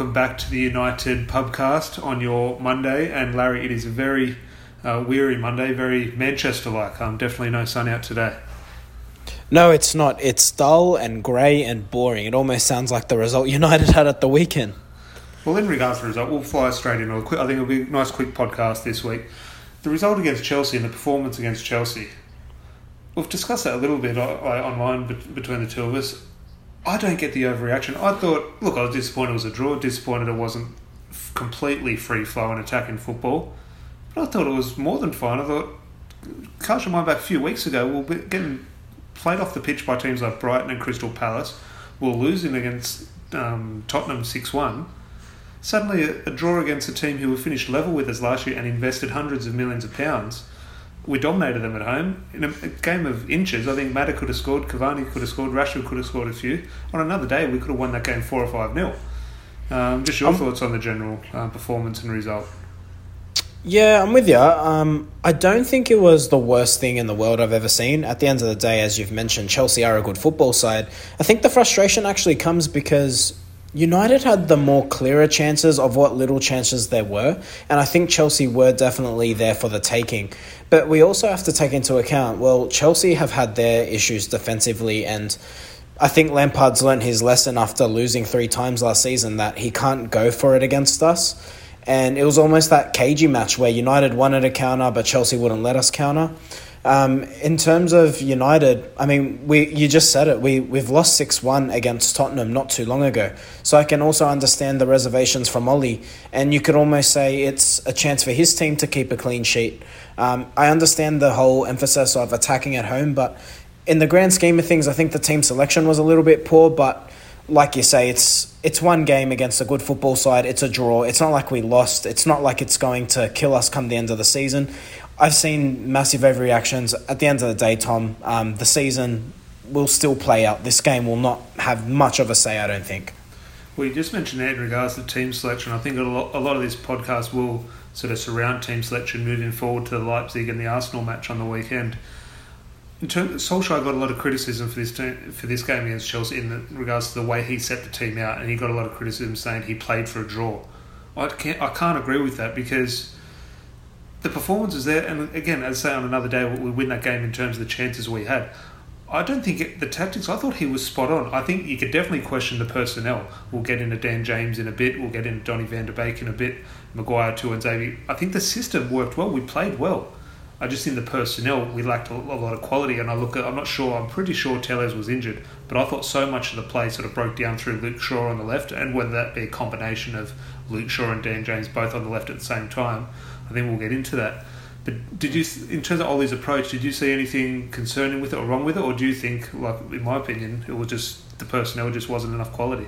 Welcome back to the United Pubcast on your Monday. And Larry, it is a very uh, weary Monday, very Manchester like. Um, definitely no sun out today. No, it's not. It's dull and grey and boring. It almost sounds like the result United had at the weekend. Well, in regards to the result, we'll fly straight into. I think it'll be a nice, quick podcast this week. The result against Chelsea and the performance against Chelsea. We've discussed that a little bit uh, online between the two of us. I don't get the overreaction. I thought, look, I was disappointed it was a draw, disappointed it wasn't completely free flow and attacking football. But I thought it was more than fine. I thought, cast your mind back a few weeks ago, we we're getting played off the pitch by teams like Brighton and Crystal Palace. We we're losing against um, Tottenham 6 1. Suddenly, a, a draw against a team who were finished level with us last year and invested hundreds of millions of pounds we dominated them at home in a, game of inches. I think Mata could have scored, Cavani could have scored, Rashford could have scored a few. On another day, we could have won that game four or five nil. Um, just your thoughts on the general uh, performance and result. Yeah, I'm with you. Um, I don't think it was the worst thing in the world I've ever seen. At the end of the day, as you've mentioned, Chelsea are a good football side. I think the frustration actually comes because United had the more clearer chances of what little chances there were, and I think Chelsea were definitely there for the taking. But we also have to take into account, well, Chelsea have had their issues defensively, and I think Lampard's learned his lesson after losing three times last season that he can't go for it against us. And it was almost that cagey match where United wanted a counter, but Chelsea wouldn't let us counter. Um, in terms of United, I mean, we you just said it. We we've lost six one against Tottenham not too long ago, so I can also understand the reservations from Ollie, and you could almost say it's a chance for his team to keep a clean sheet. Um, I understand the whole emphasis of attacking at home, but in the grand scheme of things, I think the team selection was a little bit poor. But like you say, it's it's one game against a good football side. It's a draw. It's not like we lost. It's not like it's going to kill us come the end of the season. I've seen massive overreactions. At the end of the day, Tom, um, the season will still play out. This game will not have much of a say, I don't think. Well, you just mentioned that in regards to team selection. I think a lot, a lot of this podcast will sort of surround team selection moving forward to the Leipzig and the Arsenal match on the weekend. In terms, Solskjaer got a lot of criticism for this team, for this game against Chelsea in the, regards to the way he set the team out, and he got a lot of criticism saying he played for a draw. I can't I can't agree with that because the performance was there, and again, as I say on another day, we win that game in terms of the chances we had. I don't think it, the tactics. I thought he was spot on. I think you could definitely question the personnel. We'll get into Dan James in a bit. We'll get into Donny Van Der Beek in a bit. Maguire, Tuanzebe. I think the system worked well. We played well. I just think the personnel we lacked a, lot of quality. And I look at. I'm not sure. I'm pretty sure Telles was injured, but I thought so much of the play sort of broke down through Luke Shaw on the left, and whether that be a combination of Luke Shaw and Dan James both on the left at the same time. I think we'll get into that. But did you, in terms of Ollie's approach, did you see anything concerning with it or wrong with it, or do you think, like in my opinion, it was just the personnel just wasn't enough quality?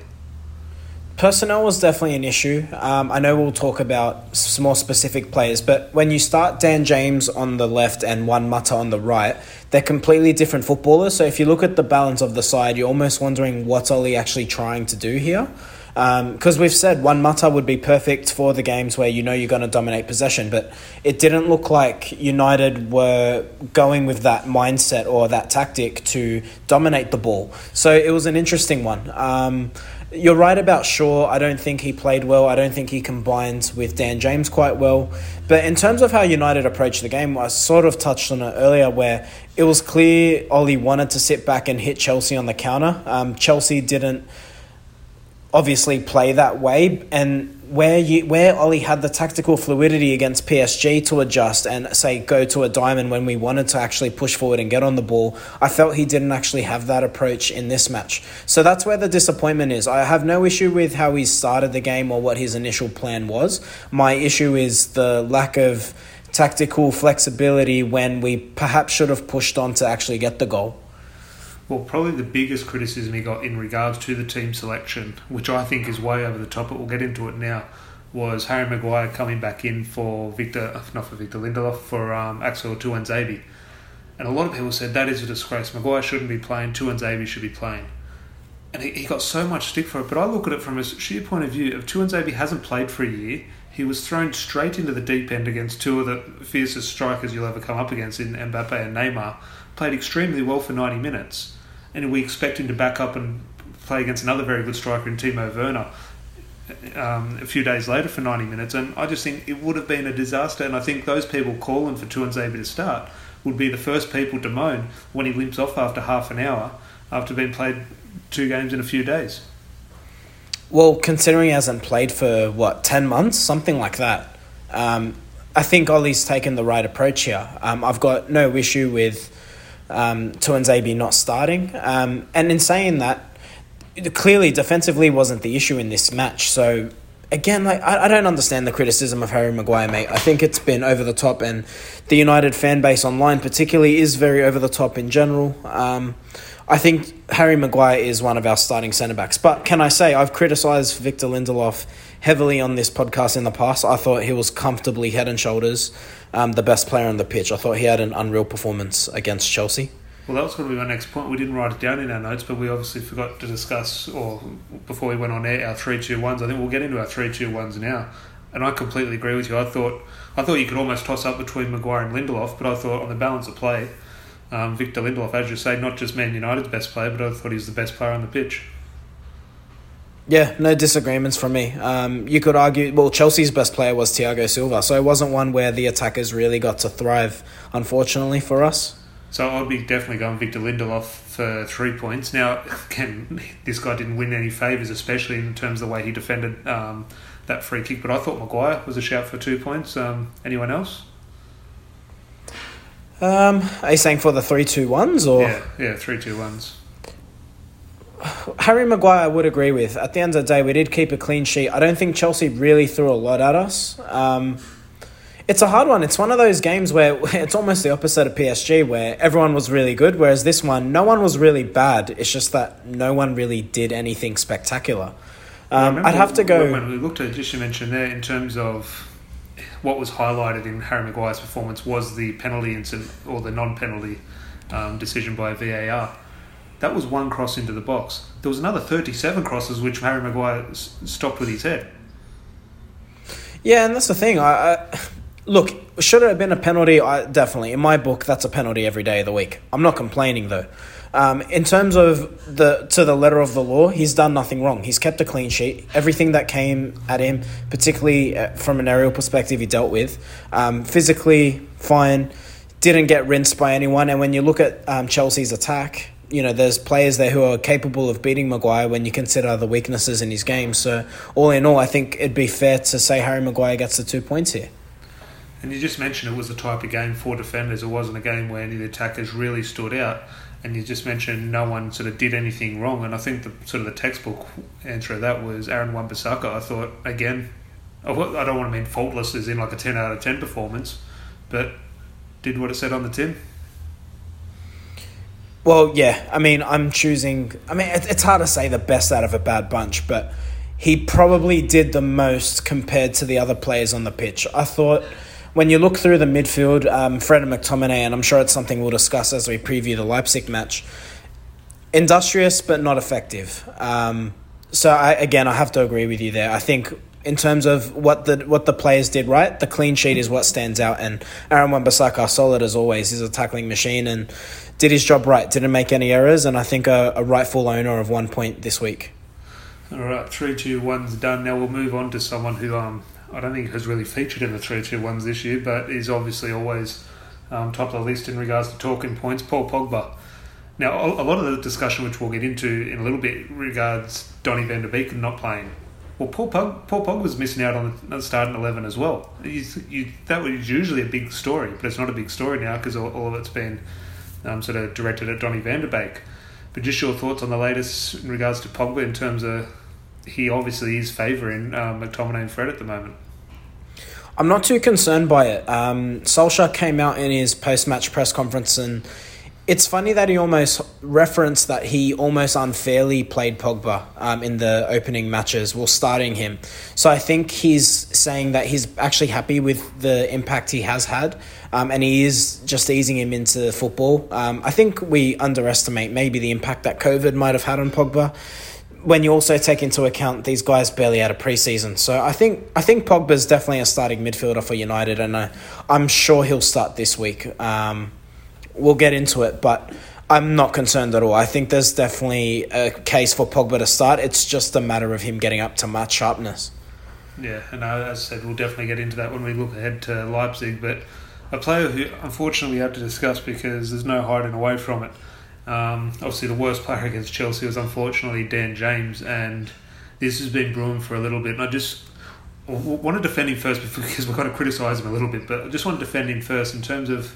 Personnel was definitely an issue. Um, I know we'll talk about some more specific players, but when you start Dan James on the left and Juan Mata on the right, they're completely different footballers. So if you look at the balance of the side, you're almost wondering what's Ollie actually trying to do here. Because um, we've said Juan Mata would be perfect for the games where you know you're going to dominate possession, but it didn't look like United were going with that mindset or that tactic to dominate the ball. So it was an interesting one. Um, you're right about Shaw. I don't think he played well. I don't think he combines with Dan James quite well. But in terms of how United approached the game, I sort of touched on it earlier where it was clear Ollie wanted to sit back and hit Chelsea on the counter. Um, Chelsea didn't obviously play that way and where you where Ollie had the tactical fluidity against PSG to adjust and say go to a diamond when we wanted to actually push forward and get on the ball, I felt he didn't actually have that approach in this match. So that's where the disappointment is. I have no issue with how he started the game or what his initial plan was. My issue is the lack of tactical flexibility when we perhaps should have pushed on to actually get the goal well, probably the biggest criticism he got in regards to the team selection, which I think is way over the top, but we'll get into it now, was Harry Maguire coming back in for Victor, not for Victor Lindelof, for um, Axel Tuanzebe. And a lot of people said that is a disgrace. Maguire shouldn't be playing, Tuanzebe should be playing. And he, he got so much stick for it, but I look at it from a sheer point of view. If Tuanzebe hasn't played for a year, he was thrown straight into the deep end against two of the fiercest strikers you'll ever come up against in Mbappe and Neymar played extremely well for 90 minutes, and we expect him to back up and play against another very good striker in Timo Werner. um, a few days later for 90 minutes, and I just think it would have been a disaster. And I think those people calling for Tuanzebe to start would be the first people to moan when he limps off after half an hour after being played two games in a few days. Well, considering he hasn't played for what ten months, something like that, um, I think Ollie's taken the right approach here. Um, I've got no issue with um, Tuanzebe not starting, um, and in saying that, clearly defensively wasn't the issue in this match. So again, like I, I don't understand the criticism of Harry Maguire, mate. I think it's been over the top, and the United fan base online, particularly, is very over the top in general. Um, I think Harry Maguire is one of our starting centre backs. But can I say, I've criticised Victor Lindelof heavily on this podcast in the past. I thought he was comfortably head and shoulders um, the best player on the pitch. I thought he had an unreal performance against Chelsea. Well, that was going to be my next point. We didn't write it down in our notes, but we obviously forgot to discuss, or before we went on air, our three two ones. I think we'll get into our three two ones now. And I completely agree with you. I thought I thought you could almost toss up between Maguire and Lindelof, but I thought on the balance of play, um, Victor Lindelof, as you say, not just Man United's best player, but I thought he was the best player on the pitch. Yeah, no disagreements from me. Um, you could argue, well, Chelsea's best player was Thiago Silva, so it wasn't one where the attackers really got to thrive, unfortunately, for us. So I'd be definitely going Victor Lindelof for three points. Now, again, this guy didn't win any favours, especially in terms of the way he defended um, that free kick, but I thought Maguire was a shout for two points. Um, anyone else? Um, are you saying for the three two ones or yeah, yeah, three two ones? Harry Maguire I would agree with. At the end of the day, we did keep a clean sheet. I don't think Chelsea really threw a lot at us. Um, it's a hard one. It's one of those games where it's almost the opposite of PSG, where everyone was really good, whereas this one, no one was really bad. It's just that no one really did anything spectacular. Um, I'd have to go. When we looked at just you mentioned there in terms of what was highlighted in Harry Maguire's performance was the penalty incident or the non-penalty um, decision by VAR. That was one cross into the box. There was another 37 crosses which Harry Maguire s- stopped with his head. Yeah, and that's the thing. I, I look. Should it have been a penalty? I, definitely, in my book, that's a penalty every day of the week. I'm not complaining though. Um, in terms of the to the letter of the law, he's done nothing wrong. He's kept a clean sheet. Everything that came at him, particularly uh, from an aerial perspective, he dealt with. Um, physically, fine. Didn't get rinsed by anyone. And when you look at um, Chelsea's attack, you know, there's players there who are capable of beating Maguire when you consider the weaknesses in his game. So, all in all, I think it'd be fair to say Harry Maguire gets the two points here. And you just mentioned it was the type of game for defenders. It wasn't a game where any of the attackers really stood out. And you just mentioned no one sort of did anything wrong. And I think the sort of the textbook answer to that was Aaron Wan-Bissaka. I thought again, I don't want to mean faultless as in like a ten out of ten performance, but did what it said on the tin. Well, yeah. I mean, I'm choosing. I mean, it's hard to say the best out of a bad bunch, but he probably did the most compared to the other players on the pitch. I thought when you look through the midfield, um, Fred and McTominay, and I'm sure it's something we'll discuss as we preview the Leipzig match, industrious but not effective. Um, so I, again, I have to agree with you there. I think in terms of what the what the players did right, the clean sheet is what stands out. And Aaron Wan-Bissaka, solid as always, he's a tackling machine and did his job right. Didn't make any errors, and I think a, a rightful owner of one point this week. All right, three, two, one's done. Now we'll move on to someone who um I don't think has really featured in the three, two, ones this year, but is obviously always um, top of the list in regards to talking points. Paul Pogba. Now, a lot of the discussion, which we'll get into in a little bit, regards Donny van der Beek not playing. Well, Paul Pog, Paul missing out on the starting eleven as well. You, that was usually a big story, but it's not a big story now because all, all, of it's been um, sort of directed at Donny van der Beek. But just your thoughts on the latest in regards to Pogba in terms of he obviously is favouring um, McTominay and Fred at the moment. I'm not too concerned by it. Um, Solskjaer came out in his post-match press conference and it's funny that he almost referenced that he almost unfairly played Pogba um, in the opening matches while starting him. So I think he's saying that he's actually happy with the impact he has had, um, and he is just easing him into football. Um, I think we underestimate maybe the impact that COVID might have had on Pogba. When you also take into account these guys barely had a preseason, so I think I think Pogba's definitely a starting midfielder for United, and I, I'm sure he'll start this week. Um, we'll get into it, but I'm not concerned at all. I think there's definitely a case for Pogba to start. It's just a matter of him getting up to match sharpness. Yeah, and uh, as I said, we'll definitely get into that when we look ahead to Leipzig. But a player who, unfortunately, we have to discuss because there's no hiding away from it. Um, obviously, the worst player against Chelsea was unfortunately Dan James, and this has been brewing for a little bit. And I just want to defend him first because we're going to criticise him a little bit, but I just want to defend him first in terms of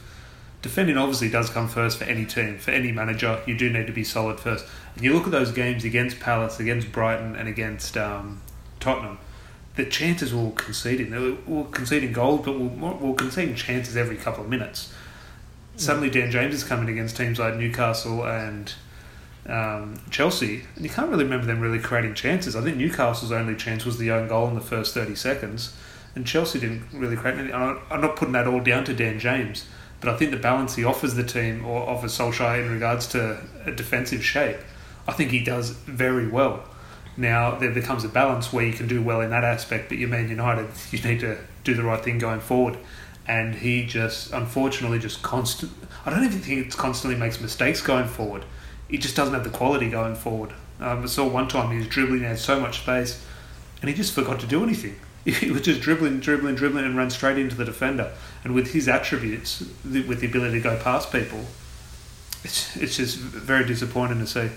defending. Obviously, does come first for any team, for any manager. You do need to be solid first. And you look at those games against Palace, against Brighton, and against um, Tottenham. The chances we're conceding, we're conceding goals, but we're, we're conceding chances every couple of minutes. Suddenly, Dan James is coming against teams like Newcastle and um, Chelsea, and you can't really remember them really creating chances. I think Newcastle's only chance was the own goal in the first 30 seconds, and Chelsea didn't really create anything. I'm not putting that all down to Dan James, but I think the balance he offers the team or offers Solskjaer in regards to a defensive shape, I think he does very well. Now, there becomes a balance where you can do well in that aspect, but you're Man United, you need to do the right thing going forward. And he just, unfortunately, just constant. I don't even think it constantly makes mistakes going forward he just doesn't have the quality going forward. Um, I saw one time he was dribbling, had so much space, and he just forgot to do anything. He was just dribbling, dribbling, dribbling, and run straight into the defender. And with his attributes, with the ability to go past people, it's it's just very disappointing to see.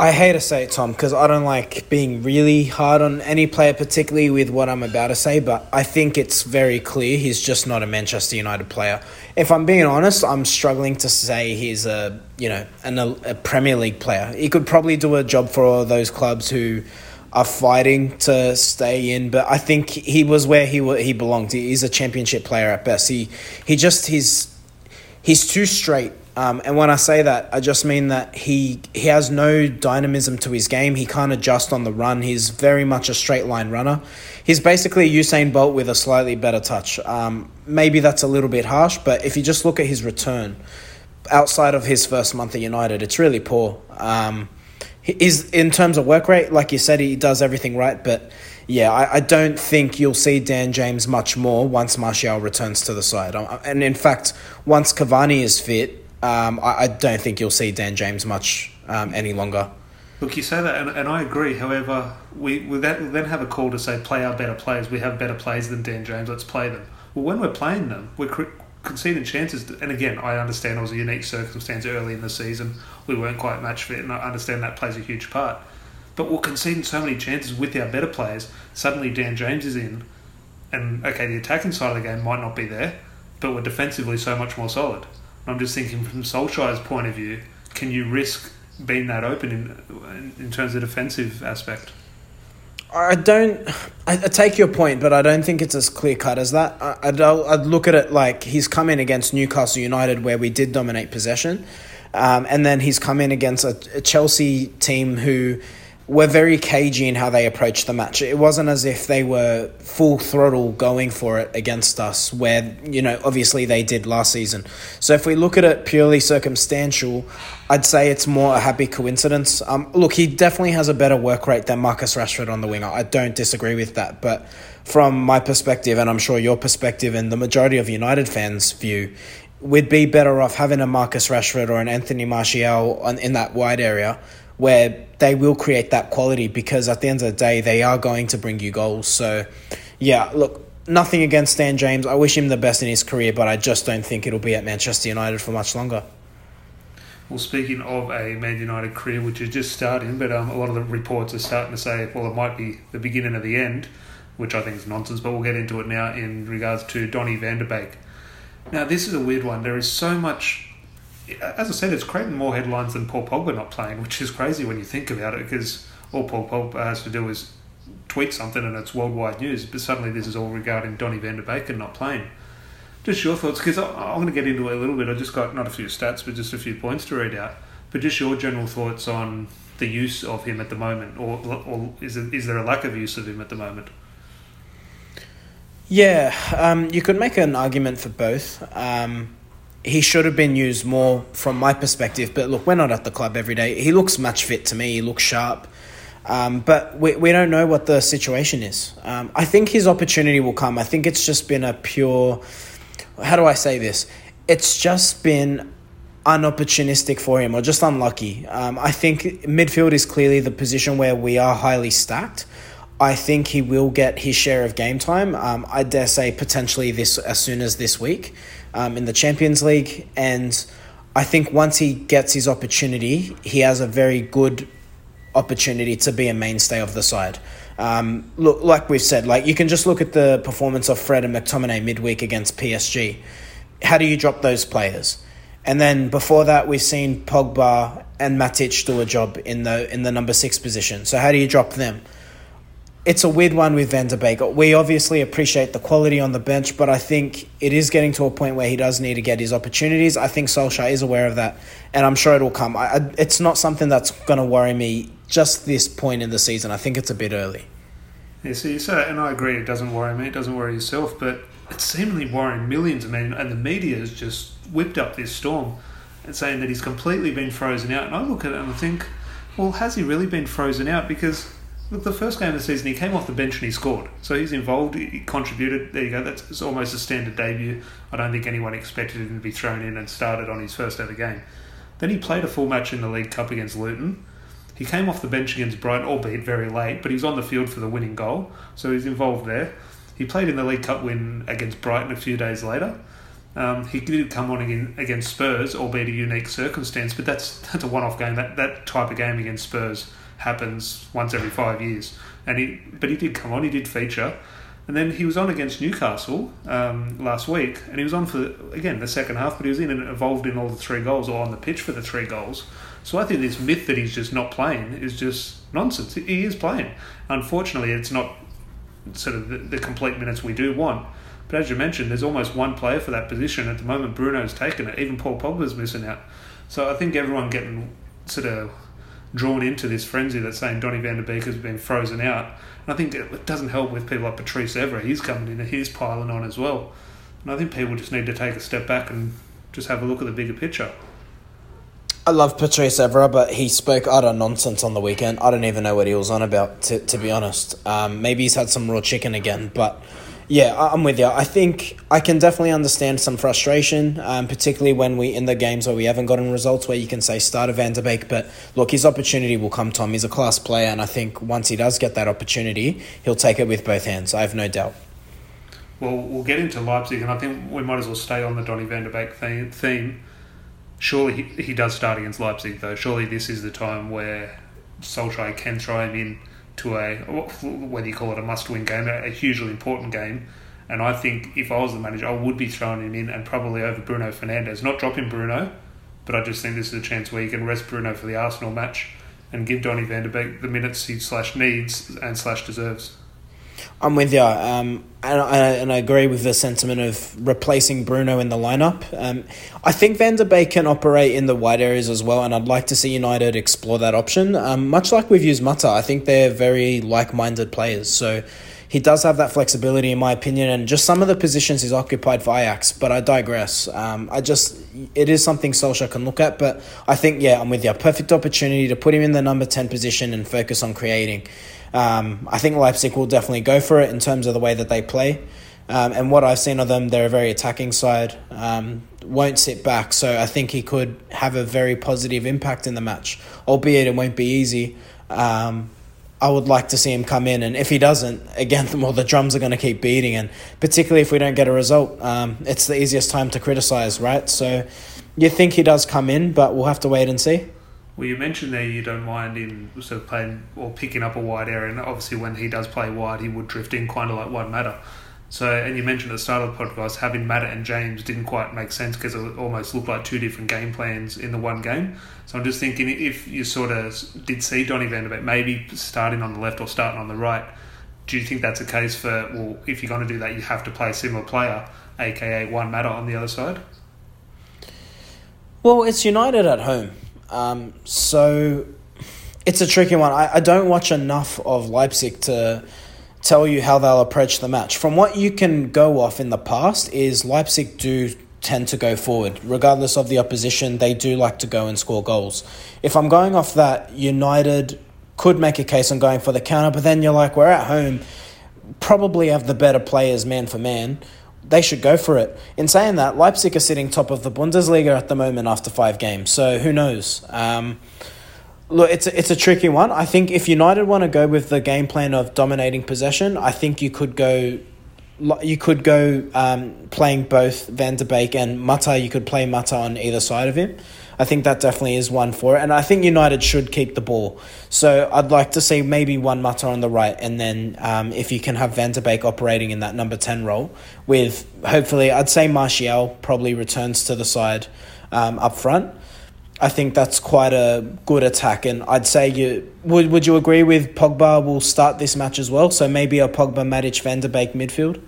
I hate to say it, Tom, because I don't like being really hard on any player, particularly with what I'm about to say, but I think it's very clear he's just not a Manchester United player. If I'm being honest, I'm struggling to say he's a, you know, an, a Premier League player. He could probably do a job for all those clubs who are fighting to stay in, but I think he was where he he belonged. He's a championship player at best. He he just he's he's too straight um, and when I say that, I just mean that he he has no dynamism to his game. He can't adjust on the run. He's very much a straight line runner. He's basically Usain Bolt with a slightly better touch. Um, maybe that's a little bit harsh, but if you just look at his return outside of his first month at United, it's really poor. Um, he's in terms of work rate, like you said, he does everything right, but yeah, I, I don't think you'll see Dan James much more once Martial returns to the side. Um, and in fact, once Cavani is fit, um, I, I, don't think you'll see Dan James much um, any longer. Look, you say that, and, and I agree. However, we, we then have a call to say play our better players. We have better players than Dan James. Let's play them. Well, when we're playing them, we're conceding chances. And again, I understand it was a unique circumstance early in the season. We weren't quite match fit, and I understand that plays a huge part. But we're conceding so many chances with our better players. Suddenly, Dan James is in, and okay, the attacking side of the game might not be there, but we're defensively so much more solid. I'm just thinking from Solskjaer's point of view, can you risk being that open in in terms of defensive aspect? I don't. I, take your point, but I don't think it's as clear cut as that. I, I'd, I'd look at it like he's come in against Newcastle United, where we did dominate possession, um, and then he's come in against a, a Chelsea team who were very cagey in how they approached the match. It wasn't as if they were full throttle going for it against us, where, you know, obviously they did last season. So if we look at it purely circumstantial, I'd say it's more a happy coincidence. Um, look, he definitely has a better work rate than Marcus Rashford on the winger. I don't disagree with that. But from my perspective, and I'm sure your perspective and the majority of United fans' view, we'd be better off having a Marcus Rashford or an Anthony Martial on, in that wide area where they will create that quality because at the end of the day, they are going to bring you goals. So, yeah, look, nothing against Dan James. I wish him the best in his career, but I just don't think it'll be at Manchester United for much longer. Well, speaking of a Man United career, which is just starting, but um, a lot of the reports are starting to say, well, it might be the beginning of the end, which I think is nonsense, but we'll get into it now in regards to Donny van Beek. Now, this is a weird one. There is so much as I said, it's creating more headlines than Paul Pogba not playing, which is crazy when you think about it, because all Paul Pogba has to do is tweet something and it's worldwide news. But suddenly this is all regarding Donny van der Beek not playing. Just your thoughts, because I'm going to get into it a little bit. I just got not a few stats, but just a few points to read out. But just your general thoughts on the use of him at the moment, or, or is, it, is there a lack of use of him at the moment? Yeah, um, you could make an argument for both. Um, he should have been used more from my perspective. But look, we're not at the club every day. He looks match fit to me. He looks sharp. Um, but we, we don't know what the situation is. Um, I think his opportunity will come. I think it's just been a pure. How do I say this? It's just been unopportunistic for him or just unlucky. Um, I think midfield is clearly the position where we are highly stacked. I think he will get his share of game time. Um, I dare say potentially this as soon as this week um, in the Champions League, and I think once he gets his opportunity, he has a very good opportunity to be a mainstay of the side. Um, look, like we've said, like you can just look at the performance of Fred and McTominay midweek against PSG. How do you drop those players? And then before that, we've seen Pogba and Matic do a job in the in the number six position. So how do you drop them? It's a weird one with Van der Beek. We obviously appreciate the quality on the bench, but I think it is getting to a point where he does need to get his opportunities. I think Solskjaer is aware of that, and I'm sure it'll come. I, it's not something that's going to worry me just this point in the season. I think it's a bit early. Yeah, so you say, and I agree, it doesn't worry me, it doesn't worry yourself, but it's seemingly worrying millions of men, and the media has just whipped up this storm and saying that he's completely been frozen out. And I look at it and I think, well, has he really been frozen out? Because look, the first game of the season, he came off the bench and he scored. So he's involved, he contributed. There you go. That's almost a standard debut. I don't think anyone expected him to be thrown in and started on his first ever game. Then he played a full match in the League Cup against Luton. He came off the bench against Brighton, albeit very late, but he was on the field for the winning goal, so he's involved there. He played in the League Cup win against Brighton a few days later. Um, he did come on again against Spurs, albeit a unique circumstance, but that's that's a one-off game. That that type of game against Spurs happens once every five years. And he, but he did come on. He did feature, and then he was on against Newcastle um, last week, and he was on for again the second half, but he was in and involved in all the three goals or on the pitch for the three goals. So I think this myth that he's just not playing is just nonsense. He is playing. Unfortunately, it's not sort of the, the complete minutes we do want. But as you mentioned, there's almost one player for that position at the moment. Bruno's taken it. Even Paul Pogba's missing out. So I think everyone getting sort of drawn into this frenzy that's saying Donny van der Beek has been frozen out. And I think it doesn't help with people like Patrice Evra. He's coming in and he's piling on as well. And I think people just need to take a step back and just have a look at the bigger picture. I love Patrice Evra, but he spoke utter nonsense on the weekend. I don't even know what he was on about, to, to be honest. Um, maybe he's had some raw chicken again, but yeah, I'm with you. I think I can definitely understand some frustration, um, particularly when we in the games where we haven't gotten results where you can say start a Van der Beek. But look, his opportunity will come, Tom. He's a class player, and I think once he does get that opportunity, he'll take it with both hands. I have no doubt. Well, we'll get into Leipzig, and I think we might as well stay on the Donny van der Beek theme. Surely he, he does start against Leipzig, though. Surely this is the time where Solskjaer can throw him in to a whether you call it a must-win game, a, hugely important game. And I think if I was the manager, I would be throwing him in and probably over Bruno Fernandes. Not dropping Bruno, but I just think this is a chance where you can rest Bruno for the Arsenal match and give Donny van der Beek the minutes he slash needs and slash deserves. I'm with you, um, and, I, and I agree with the sentiment of replacing Bruno in the lineup. Um, I think Van der Beek can operate in the wide areas as well, and I'd like to see United explore that option. Um, much like we've used Mata, I think they're very like-minded players, so he does have that flexibility, in my opinion, and just some of the positions he's occupied for Ajax. But I digress. Um, I just it is something Solskjaer can look at, but I think yeah, I'm with you. Perfect opportunity to put him in the number ten position and focus on creating. Um, I think Leipzig will definitely go for it in terms of the way that they play. Um, and what I've seen of them, they're a very attacking side, um, won't sit back. So I think he could have a very positive impact in the match, albeit it won't be easy. Um, I would like to see him come in, and if he doesn't, again, well, the drums are going to keep beating, and particularly if we don't get a result, um, it's the easiest time to criticise, right? So you think he does come in, but we'll have to wait and see. Well, you mentioned there you don't mind him sort of playing or picking up a wide area, and obviously when he does play wide, he would drift in kind of like Juan Mata. So, and you mentioned at the start of the podcast having Mata and James didn't quite make sense because it almost looked like two different game plans in the one game. So I'm just thinking if you sort of did see Donny van der Beek maybe starting on the left or starting on the right, do you think that's a case for well, if you're going to do that, you have to play a similar player, aka Juan Mata on the other side? Well, it's United at home. Um, so it's a tricky one. I, I don't watch enough of Leipzig to tell you how they'll approach the match. From what you can go off in the past is Leipzig do tend to go forward. Regardless of the opposition, they do like to go and score goals. If I'm going off that, United could make a case on going for the counter, but then you're like, we're at home, probably have the better players man for man. They should go for it. In saying that, Leipzig are sitting top of the Bundesliga at the moment after five games, so who knows? Um, look, it's a, it's a tricky one. I think if United want to go with the game plan of dominating possession, I think you could go. You could go um, playing both Van der Beek and Mata. You could play Mata on either side of him. I think that definitely is one for it. And I think United should keep the ball. So I'd like to see maybe Juan Mata on the right, and then um, if you can have Van der Beek operating in that number 10 role, with hopefully, I'd say Martial probably returns to the side um, up front. I think that's quite a good attack, and I'd say you would. Would you agree with Pogba will start this match as well? So maybe a Pogba, Matic, Van der Beek midfield.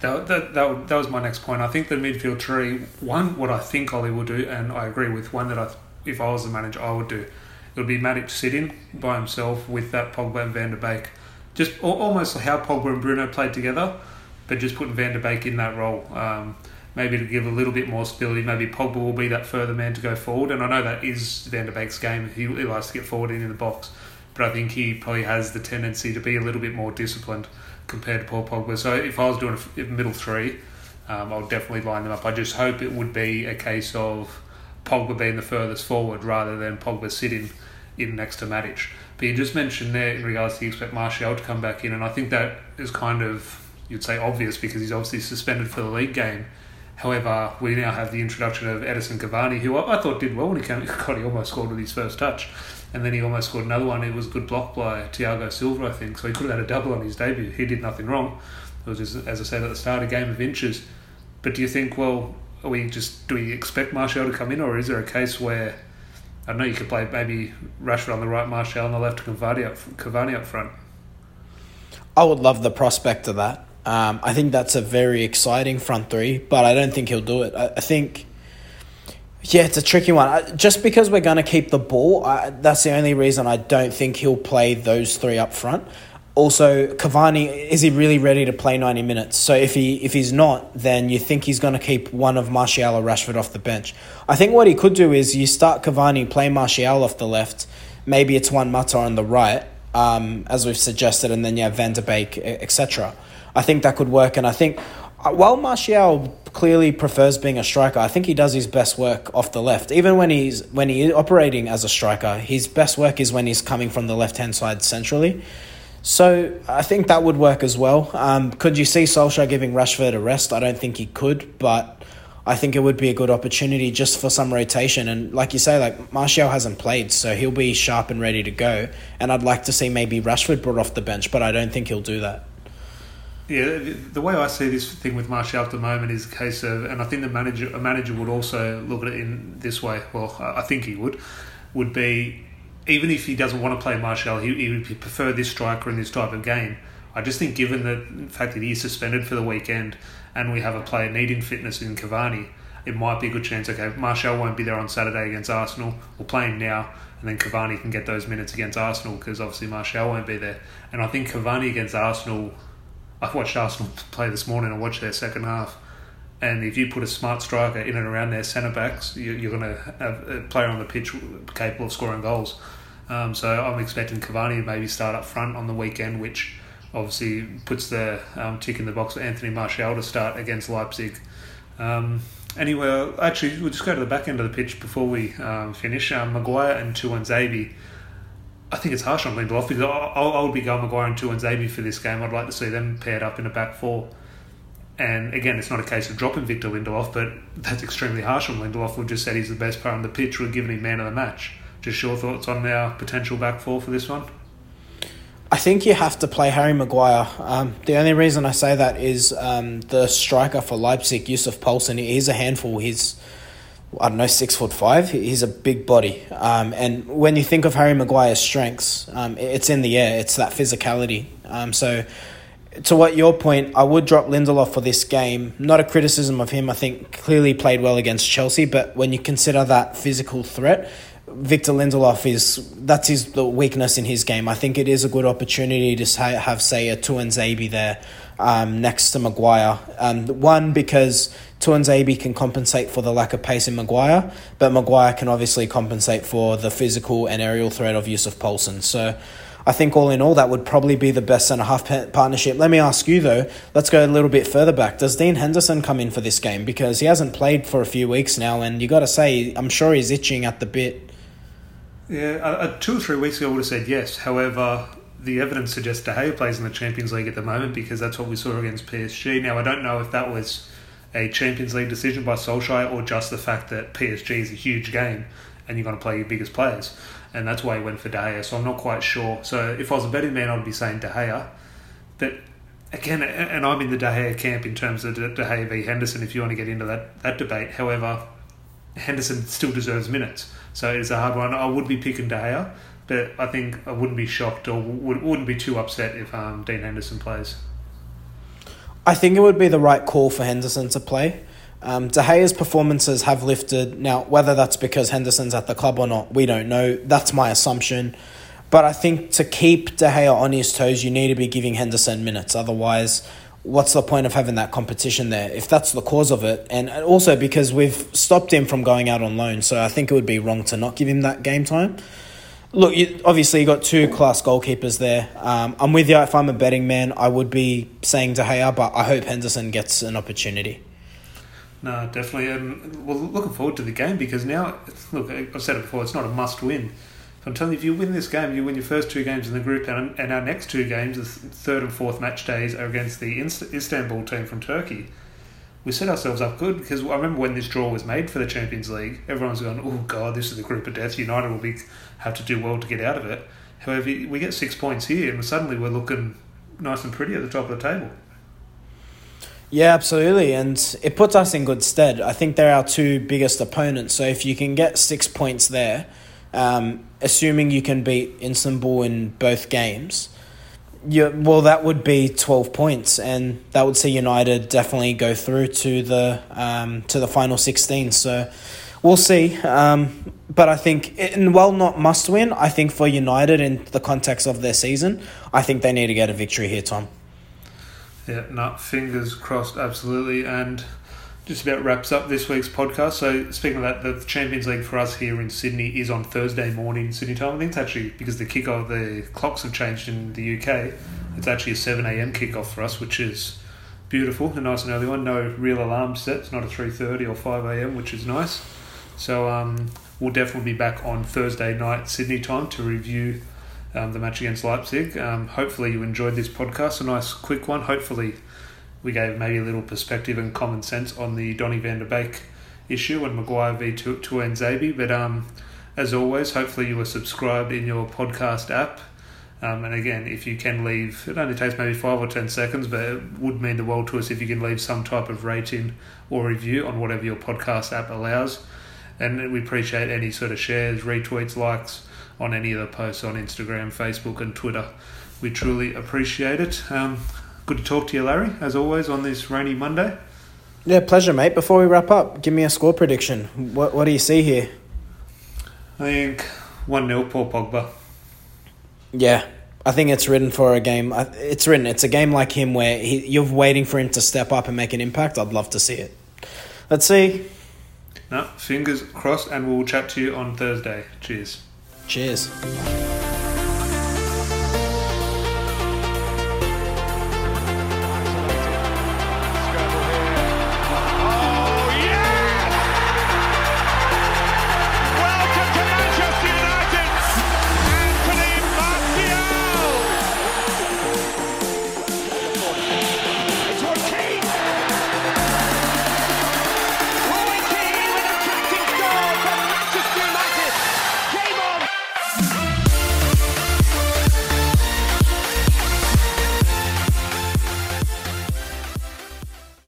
That, that, that, that was my next point. I think the midfield tree, one, what I think Ollie will do, and I agree with one that I, if I was the manager, I would do. It would be Matic sitting by himself with that Pogba and Van der Beek. Just almost how Pogba and Bruno played together, but just putting Van der Beek in that role. Um, maybe to give a little bit more stability. Maybe Pogba will be that further man to go forward. And I know that is Van der Beek's game. He, he likes to get forward in, in the box. But I think he probably has the tendency to be a little bit more disciplined compared to Paul Pogba. So if I was doing a middle three, um, I would definitely line them up. I just hope it would be a case of Pogba being the furthest forward rather than Pogba sitting in next to Matic. But you just mentioned there in regards to you expect Martial to come back in, and I think that is kind of, you'd say, obvious because he's obviously suspended for the league game. However, we now have the introduction of Edison Cavani, who I, thought did well when he came. God, he almost scored with his first touch and then he almost scored another one. It was a good block by Thiago Silva, I think. So he could have had a double on his debut. He did nothing wrong. It was just, as I said at the start, a game of inches. But do you think, well, are we just do we expect Martial to come in, or is there a case where I know you could play maybe Rashford on the right, Martial on the left, Cavani up Cavani up front? I would love the prospect of that. Um, I think that's a very exciting front three, but I don't think he'll do it. I, I think yeah, it's a tricky one. Just because we're going to keep the ball, I, that's the only reason I don't think he'll play those three up front. Also, Cavani is he really ready to play ninety minutes? So if he if he's not, then you think he's going to keep one of Martial or Rashford off the bench. I think what he could do is you start Cavani, play Martial off the left. Maybe it's Juan Mata on the right, um, as we've suggested, and then you have Van der Beek, etc. I think that could work, and I think uh, while Martial clearly prefers being a striker, I think he does his best work off the left. Even when he's when he is operating as a striker, his best work is when he's coming from the left hand side centrally. So I think that would work as well. Um, could you see Solskjaer giving Rashford a rest? I don't think he could, but I think it would be a good opportunity just for some rotation. And like you say, like Martial hasn't played, so he'll be sharp and ready to go. And I'd like to see maybe Rashford brought off the bench, but I don't think he'll do that. Yeah, the way I see this thing with Martial at the moment is a case of, and I think the manager, a manager would also look at it in this way. Well, I think he would, would be even if he doesn't want to play Martial, he, he would prefer this striker in this type of game. I just think, given the fact that he's suspended for the weekend, and we have a player needing fitness in Cavani, it might be a good chance. Okay, Martial won't be there on Saturday against Arsenal. We'll play him now, and then Cavani can get those minutes against Arsenal because obviously Martial won't be there. And I think Cavani against Arsenal I watched Arsenal play this morning. I watched their second half, and if you put a smart striker in and around their centre backs, you, are going to have a player on the pitch capable of scoring goals. Um, so I'm expecting Cavani to maybe start up front on the weekend, which obviously puts the um, tick in the box for Anthony Martial to start against Leipzig. Um, anyway, actually, we'll just go to the back end of the pitch before we um, finish. Um, Maguire and Tuanzebe I think it's harsh on Lindelof because I, I would be going Maguire and Tuanzebe for this game. I'd like to see them paired up in a back four. And again, it's not a case of dropping Victor Lindelof, but that's extremely harsh on Lindelof. We've just said he's the best player on the pitch. We're giving him man of the match. Just your thoughts on our potential back four for this one? I think you have to play Harry Maguire. Um, the only reason I say that is um, the striker for Leipzig, Yussuf Poulsen. He's a handful. He's I don't know, six foot five. He's a big body. Um, and when you think of Harry Maguire's strengths, um, it's in the air. It's that physicality. Um, so, to what your point, I would drop Lindelof for this game. Not a criticism of him. I think clearly played well against Chelsea. But when you consider that physical threat, Victor Lindelof is that's his the weakness in his game. I think it is a good opportunity to have say a Tuanzebe there um, next to Maguire. Um, one because Tuanzebe can compensate for the lack of pace in Maguire, but Maguire can obviously compensate for the physical and aerial threat of Yussuf Poulsen. So I think all in all, that would probably be the best centre half partnership. Let me ask you though. Let's go a little bit further back. Does Dean Henderson come in for this game because he hasn't played for a few weeks now, and you got to say, I'm sure he's itching at the bit. Yeah, uh, two or three weeks ago, I would have said yes. However, the evidence suggests De Gea plays in the Champions League at the moment because that's what we saw against PSG. Now, I don't know if that was a Champions League decision by Solskjaer or just the fact that PSG is a huge game and you're going to play your biggest players. And that's why he went for De Gea. So I'm not quite sure. So if I was a betting man, I'd be saying De Gea. But again, and I'm in the De Gea camp in terms of De Gea v Henderson if you want to get into that, that debate. However, Henderson still deserves minutes. So it's a hard one. I would be picking De Gea but I think I wouldn't be shocked or would, wouldn't be too upset if um, Dean Henderson plays. I think it would be the right call for Henderson to play. Um, De Gea's performances have lifted. Now, whether that's because Henderson's at the club or not, we don't know. That's my assumption. But I think to keep De Gea on his toes, you need to be giving Henderson minutes. Otherwise, what's the point of having that competition there if that's the cause of it? And also because we've stopped him from going out on loan, so I think it would be wrong to not give him that game time. Look, you, obviously you got two class goalkeepers there. Um, I'm with you. If I'm a betting man, I would be saying De Gea, but I hope Henderson gets an opportunity. No, definitely. And well, looking forward to the game because now, look, I've said it before. It's not a must-win. I'm telling you, if you win this game, you win your first two games in the group, and, and our next two games, the third and fourth match days, are against the Istanbul team from Turkey we set ourselves up good because I remember when this draw was made for the Champions League, everyone's going, "Oh God, this is the group of death. United will be have to do well to get out of it." However, we get six points here, and suddenly we're looking nice and pretty at the top of the table. Yeah, absolutely, and it puts us in good stead. I think they're our two biggest opponents. So if you can get six points there, um, assuming you can beat Istanbul in both games yeah, well, that would be twelve points, and that would see United definitely go through to the um, to the final sixteen. So we'll see. Um, but I think, and while not must win, I think for United in the context of their season, I think they need to get a victory here, Tom. Yeah, no, fingers crossed, absolutely, and just about wraps up this week's podcast. So, speaking of that, the Champions League for us here in Sydney is on Thursday morning Sydney time. I think it's actually because the kickoff, the clocks have changed in the UK. It's actually a seven a.m. kickoff for us, which is beautiful, a nice and early one. No real alarm sets, not a three thirty or five a.m., which is nice. So, um, we'll definitely be back on Thursday night Sydney time to review um, the match against Leipzig. Um, hopefully, you enjoyed this podcast, a nice quick one. Hopefully we gave maybe a little perspective and common sense on the Donny van der Beek issue and Maguire v Tuanzebe. But um, as always, hopefully you are subscribed in your podcast app. Um, and again, if you can leave, it only takes maybe five or ten seconds, but it would mean the world to us if you can leave some type of rating or review on whatever your podcast app allows. And we appreciate any sort of shares, retweets, likes on any of the posts on Instagram, Facebook, and Twitter. We truly appreciate it. Um, Good to talk to you, Larry, as always, on this rainy Monday. Yeah, pleasure, mate. Before we wrap up, give me a score prediction. What, what do you see here? I think 1 0 Paul Pogba. Yeah, I think it's written for a game. It's written. It's a game like him where he, you're waiting for him to step up and make an impact. I'd love to see it. Let's see. No, fingers crossed, and we'll chat to you on Thursday. Cheers. Cheers.